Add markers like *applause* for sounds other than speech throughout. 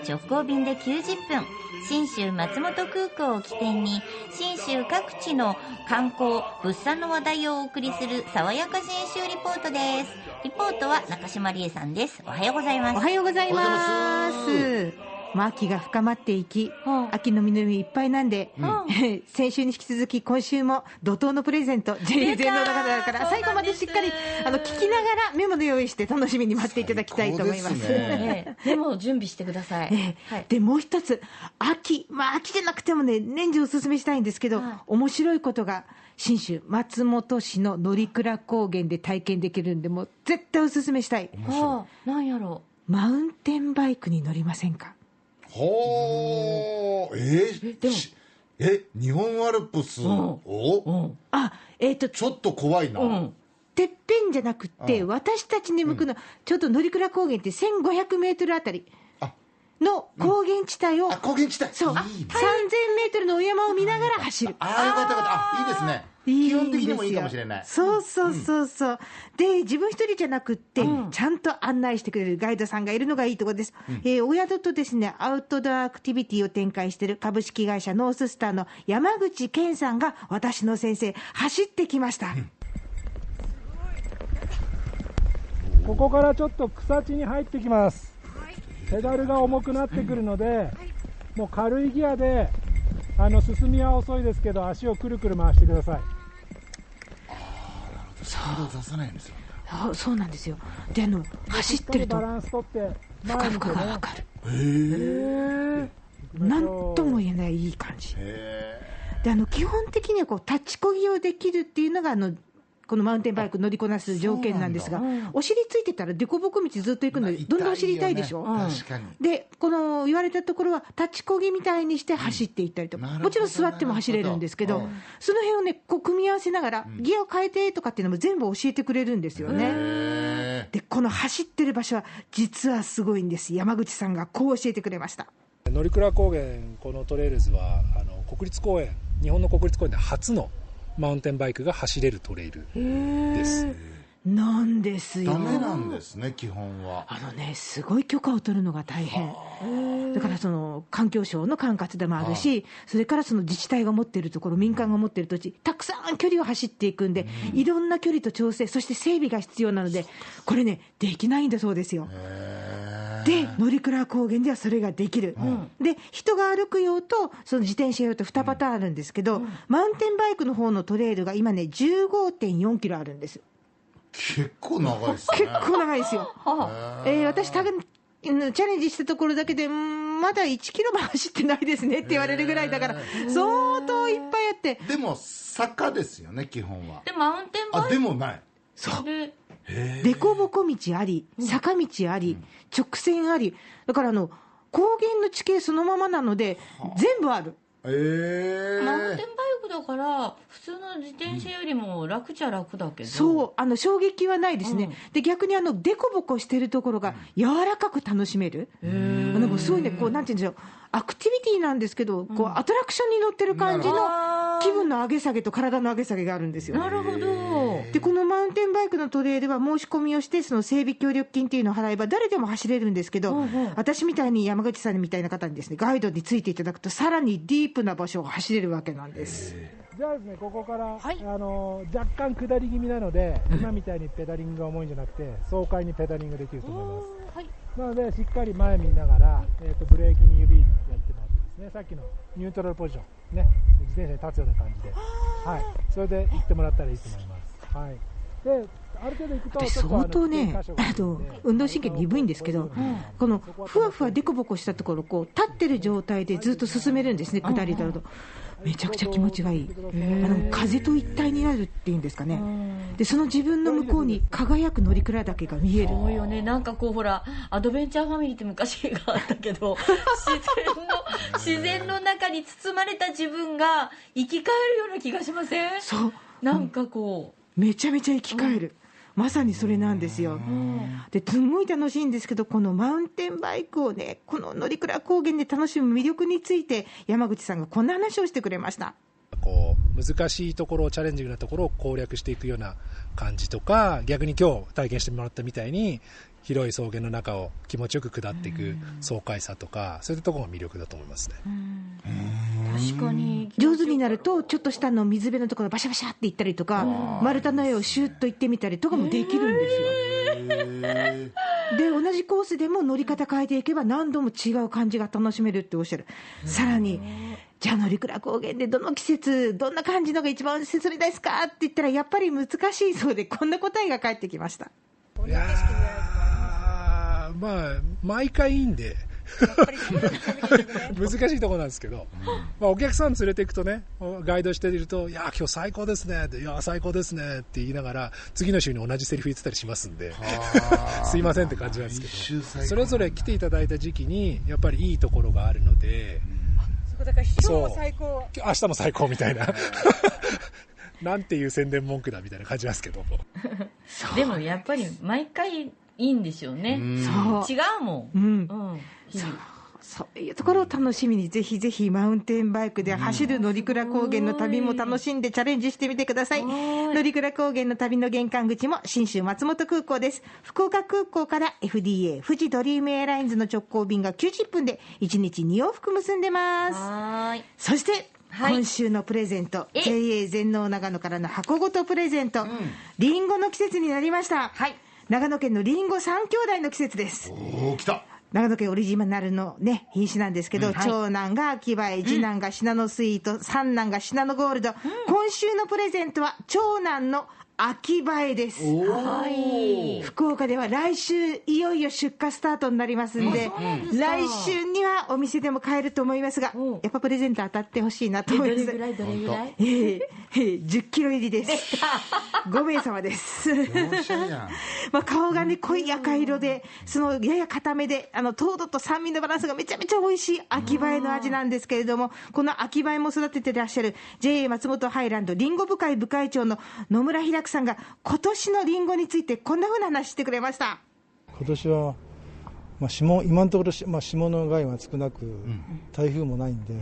直行便で90分。信州松本空港を起点に信州各地の観光物産の話題をお送りする爽やか信州リポートです。リポートは中島理恵さんです。おはようございます。おはようございます。まあ、秋が深まっていき、うん。秋の実りいっぱいなんで、ん。*laughs* 先週に引き続き、今週も怒涛のプレゼント、JA 全農の方だから、最後までしっかりあの聞きながらメモの用意して、楽しみに待っていただきたいと思います。ね。ねでも準備してください、ええ。はい、でもう一つ、秋、まあ、秋じゃなくてもね、年中おすすめしたいんですけど、はい。面白いことが、信州松本市の乗鞍高原で体験できるんで、もう絶対おすすめしたい、ああなんやろマウンテンバイクに乗りませんか？ほーえーでもしえ日本アルプスを、ううん。あえっ、とちょっと怖いな、うん。てっぺんじゃなくって、うん。私たちに向くの、ちょっと乗鞍高原って1500メートルあたり。あの高原地帯を、あ高原地帯。そう、3000いいね。メートルのお山を見ながら走る。ああよかったよかった。あいいですね。基本的にもいいかもしれない。そうそうそうそう、で自分一人じゃなくって、うん。ちゃんと案内してくれるガイドさんがいるのがいいところです、えーお宿とですねアウトドアアクティビティを展開している株式会社ノーススターの山口健さんが私の先生走ってきました、ここからちょっと草地に入ってきます、ペダルが重くなってくるので、もう軽いギアであの進みは遅いですけど足をくるくる回してください。スピード出さないんですよそうそうなんですよ。であの走ってると。バランス取ってふかふかがわかる。へえなんとも言えないいい感じ。へであの基本的にはこう立ちこぎをできるっていうのがあのこのマウンテンバイク乗りこなす条件なんですが、お尻ついてたら凸凹道ずっと行くので、どんどんお尻痛いでしょ、まあ痛いよね。確かに。でこの言われたところは、立ちこぎみたいにして走っていったりとか、もちろん座っても走れるんですけど、その辺をね、こう組み合わせながら、ギアを変えてとかっていうのも全部教えてくれるんですよね。えでこの走ってる場所は、実はすごいんです、山口さんがこう教えてくれました。乗鞍高原このトレイルズはあの国立公園日本の国立公園で初のマウンテンバイクが走れるトレイルです。なんですよ。ダメなんですね基本は。あのね、すごい許可を取るのが大変、だからその環境省の管轄でもあるし、それからその自治体が持っているところ、民間が持っている土地、たくさん距離を走っていくんで、いろんな距離と調整、そして整備が必要なので、これね、できないんだそうですよ。へで、乗鞍高原ではそれができる、で人が歩く用と、その自転車用と2パターンあるんですけど、マウンテンバイクの方のトレイルが今ね、15.4キロあるんです。結構長いですね。結構長いですよ。えー私多分うんチャレンジしたところだけで、うんまだ1キロも走ってないですねって言われるぐらいだから、相当いっぱいあって、でも坂ですよね基本は。でマウンテンバあイでもない。クで凸凹道あり、坂道あり、直線あり、だからあの高原の地形そのままなので、全部ある。ええマウンテンバだから普通の自転車よりも楽ちゃ楽だけど、そう、あの衝撃はないですね、うん。で逆にあの凸凹してるところが柔らかく楽しめる、あのもうすごいね、こうなんていうんでしょう、アクティビティなんですけど、こうアトラクションに乗ってる感じの気分の上げ下げと体の上げ下げがあるんですよ。なるほど。でこのマウンテンバイクのトレイルは申し込みをして、その整備協力金っていうのを払えば、誰でも走れるんですけど、うんう。ん私みたいに山口さんみたいな方にですね。ガイドについていただくと、さらにディープな場所を走れるわけなんです。じゃあですねここから、はい。あの若干下り気味なので、今みたいにペダリングが重いんじゃなくて爽快にペダリングできると思います。はい。なのでしっかり前見ながら、えー、とブレーキに指やってもらってですねさっきのニュートラルポジション。ね。自転車に立つような感じで。はい。それで行ってもらったらいいと思います。はい。で相当ねあのるんで運動神経鈍いんですけど、このふわふわでこぼこしたところこう立ってる状態でずっと進めるんですね下りだとめちゃくちゃ気持ちがいい。あの風と一体になるっていうんですかね。でその自分の向こうに輝く乗鞍岳が見える。そうよね。なんかこうほらアドベンチャーファミリーって昔があったけど *laughs* 自然の自然の中に包まれた自分が生き返るような気がしません？そう。なんかこめちゃめちゃ生き返る、まさにそれなんですよ。ですんごい楽しいんですけど、このマウンテンバイクをね、この乗鞍高原で楽しむ魅力について、山口さんがこんな話をしてくれました。こう難しいところ、チャレンジングなところを攻略していくような感じとか、逆に今日体験してもらったみたいに、広い草原の中を気持ちよく下っていく爽快さとか、そういったところが魅力だと思いますね。確かに。上手になると、ちょっとしたの水辺のところバシャバシャって行ったりとか、丸太の絵をシュッと行ってみたりとかもできるんですよ。へで、同じコースでも乗り方変えていけば何度も違う感じが楽しめるっておっしゃる。さらに、じゃあ乗鞍高原でどの季節、どんな感じのが一番進みですかって言ったら、やっぱり難しいそうで、こんな答えが返ってきました。いやーまあ、毎回いいんで、*laughs* 難しいところなんですけど、まあ、お客さん連れていくとね、ガイドしていると、いやー、今日最高ですねって、いやー、最高ですねって言いながら、次の週に同じセリフ言ってたりしますんで、*laughs* すいませんって感じなんです毎けど、それぞれ来ていただいた時期に、やっぱりいいところがあるので、だから今日も最高。明日も最高みたいな、*laughs* なんていう宣伝文句だみたいな感じなんですけど。でもやっぱり毎回いいんでしょうね。うん。そう。違うもん。うん。うんそういうところを楽しみに、ぜひぜひマウンテンバイクで走る乗鞍高原の旅も楽しんでチャレンジしてみてください。乗鞍高原の旅の玄関口も新州松本空港です。福岡空港から FDA 富士ドリームエアラインズの直行便が90分で1日2往復結んでます。そして、はい今週のプレゼント、え？JA 全農長野からの箱ごとプレゼント、りんごの季節になりました。はい長野県のりんご3兄弟の季節です。おお来た長野県オリジナルのね、品種なんですけど、はい。長男が秋葉え、次男がシナノスイート、三男がシナノゴールド、今週のプレゼントは長男の秋葉えです。はい福岡では来週いよいよ出荷スタートになりますんで、来週にはお店でも買えると思いますがうん、やっぱプレゼント当たってほしいなとえ思います。どれぐらいどれぐらいえーえー10キロ入りです。5名様です。まあ、顔がね、濃い赤色で、そのやや固めで、あの糖度と酸味のバランスがめちゃめちゃ美味しい秋葉えの味なんですけれども、この秋葉えも育ててらっしゃる JA 松本ハイランドりんご部会部会長の野村ひらくさんが、今年のりんごについてこんなふうな話してくれました。今年は、まあ、霜今のところし、まあ、霜の害は少なく、台風もないんで、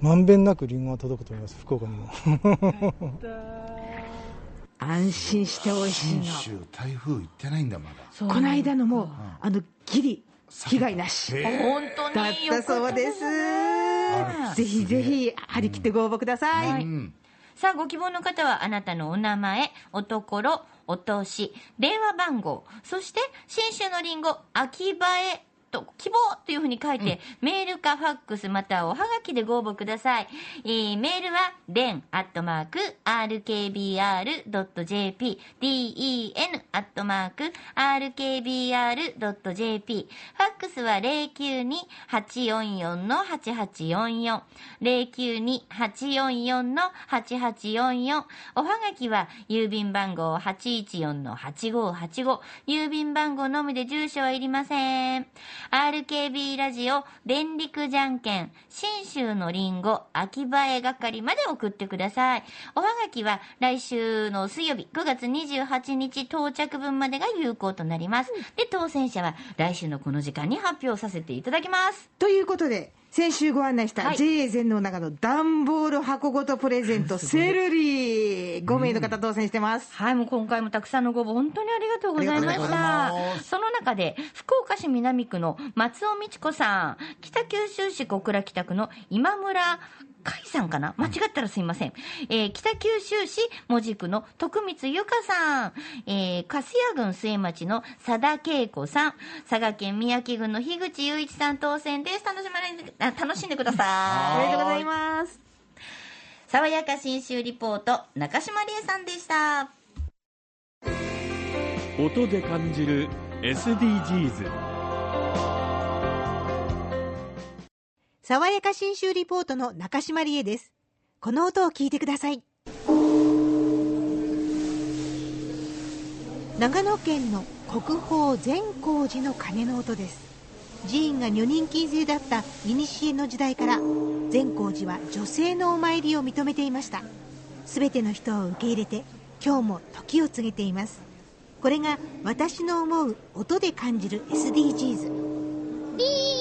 まんべんなくリンゴが届くと思います、福岡にも。安心して美味しいの。信州台風行ってないんだまだこの間のも、あの、ギリ、被害なし。本当だっによかたそうです。あぜひぜひ、張り切ってご応募ください。うんさあ、ご希望の方は、あなたのお名前、おところ、お通し、電話番号、そして、新種のりんご、秋葉えと、希望というふうに書いて、メールかファックスまたはおはがきでご応募ください。えーメールは、den アットマーク、rkbr.jp、den アットマーク、rkbr.jp、ファックスは092-844-8844、092-844-8844、おはがきは、郵便番号814-8585、郵便番号のみで住所はいりません。RKB ラジオ、電力じゃんけん、新州のりんご、秋葉え係まで送ってください。おはがきは、来週の水曜日、9月28日到着分までが有効となります。で、当選者は、来週のこの時間に発表させていただきます。ということで、先週ご案内したはい JA 全農長野段ボール箱ごとプレゼントセルリー5名の方当選してます。はい、もう今回もたくさんのご応募、本当にありがとうございましたその中で、福岡市南区の松尾美智子さん、北九州市小倉北区の今村海さんかな？間違ったらすいません。えー北九州市門司区の徳光由香さん、えー、粕谷郡末町の佐田恵子さん、佐賀県宮城郡の樋口雄一さん当選です。楽しまれあ楽しんでください。おめでとうございます。爽やか新州リポート、中島理恵さんでした。音で感じる SDGs 爽やか新州リポートの中島理恵です。この音を聞いてください。長野県の国宝善光寺の鐘の音です。寺院が女人禁制だった古の時代から善光寺は女性のお参りを認めていました。全ての人を受け入れて今日も時を告げています。これが私の思う音で感じる SDGs。ピー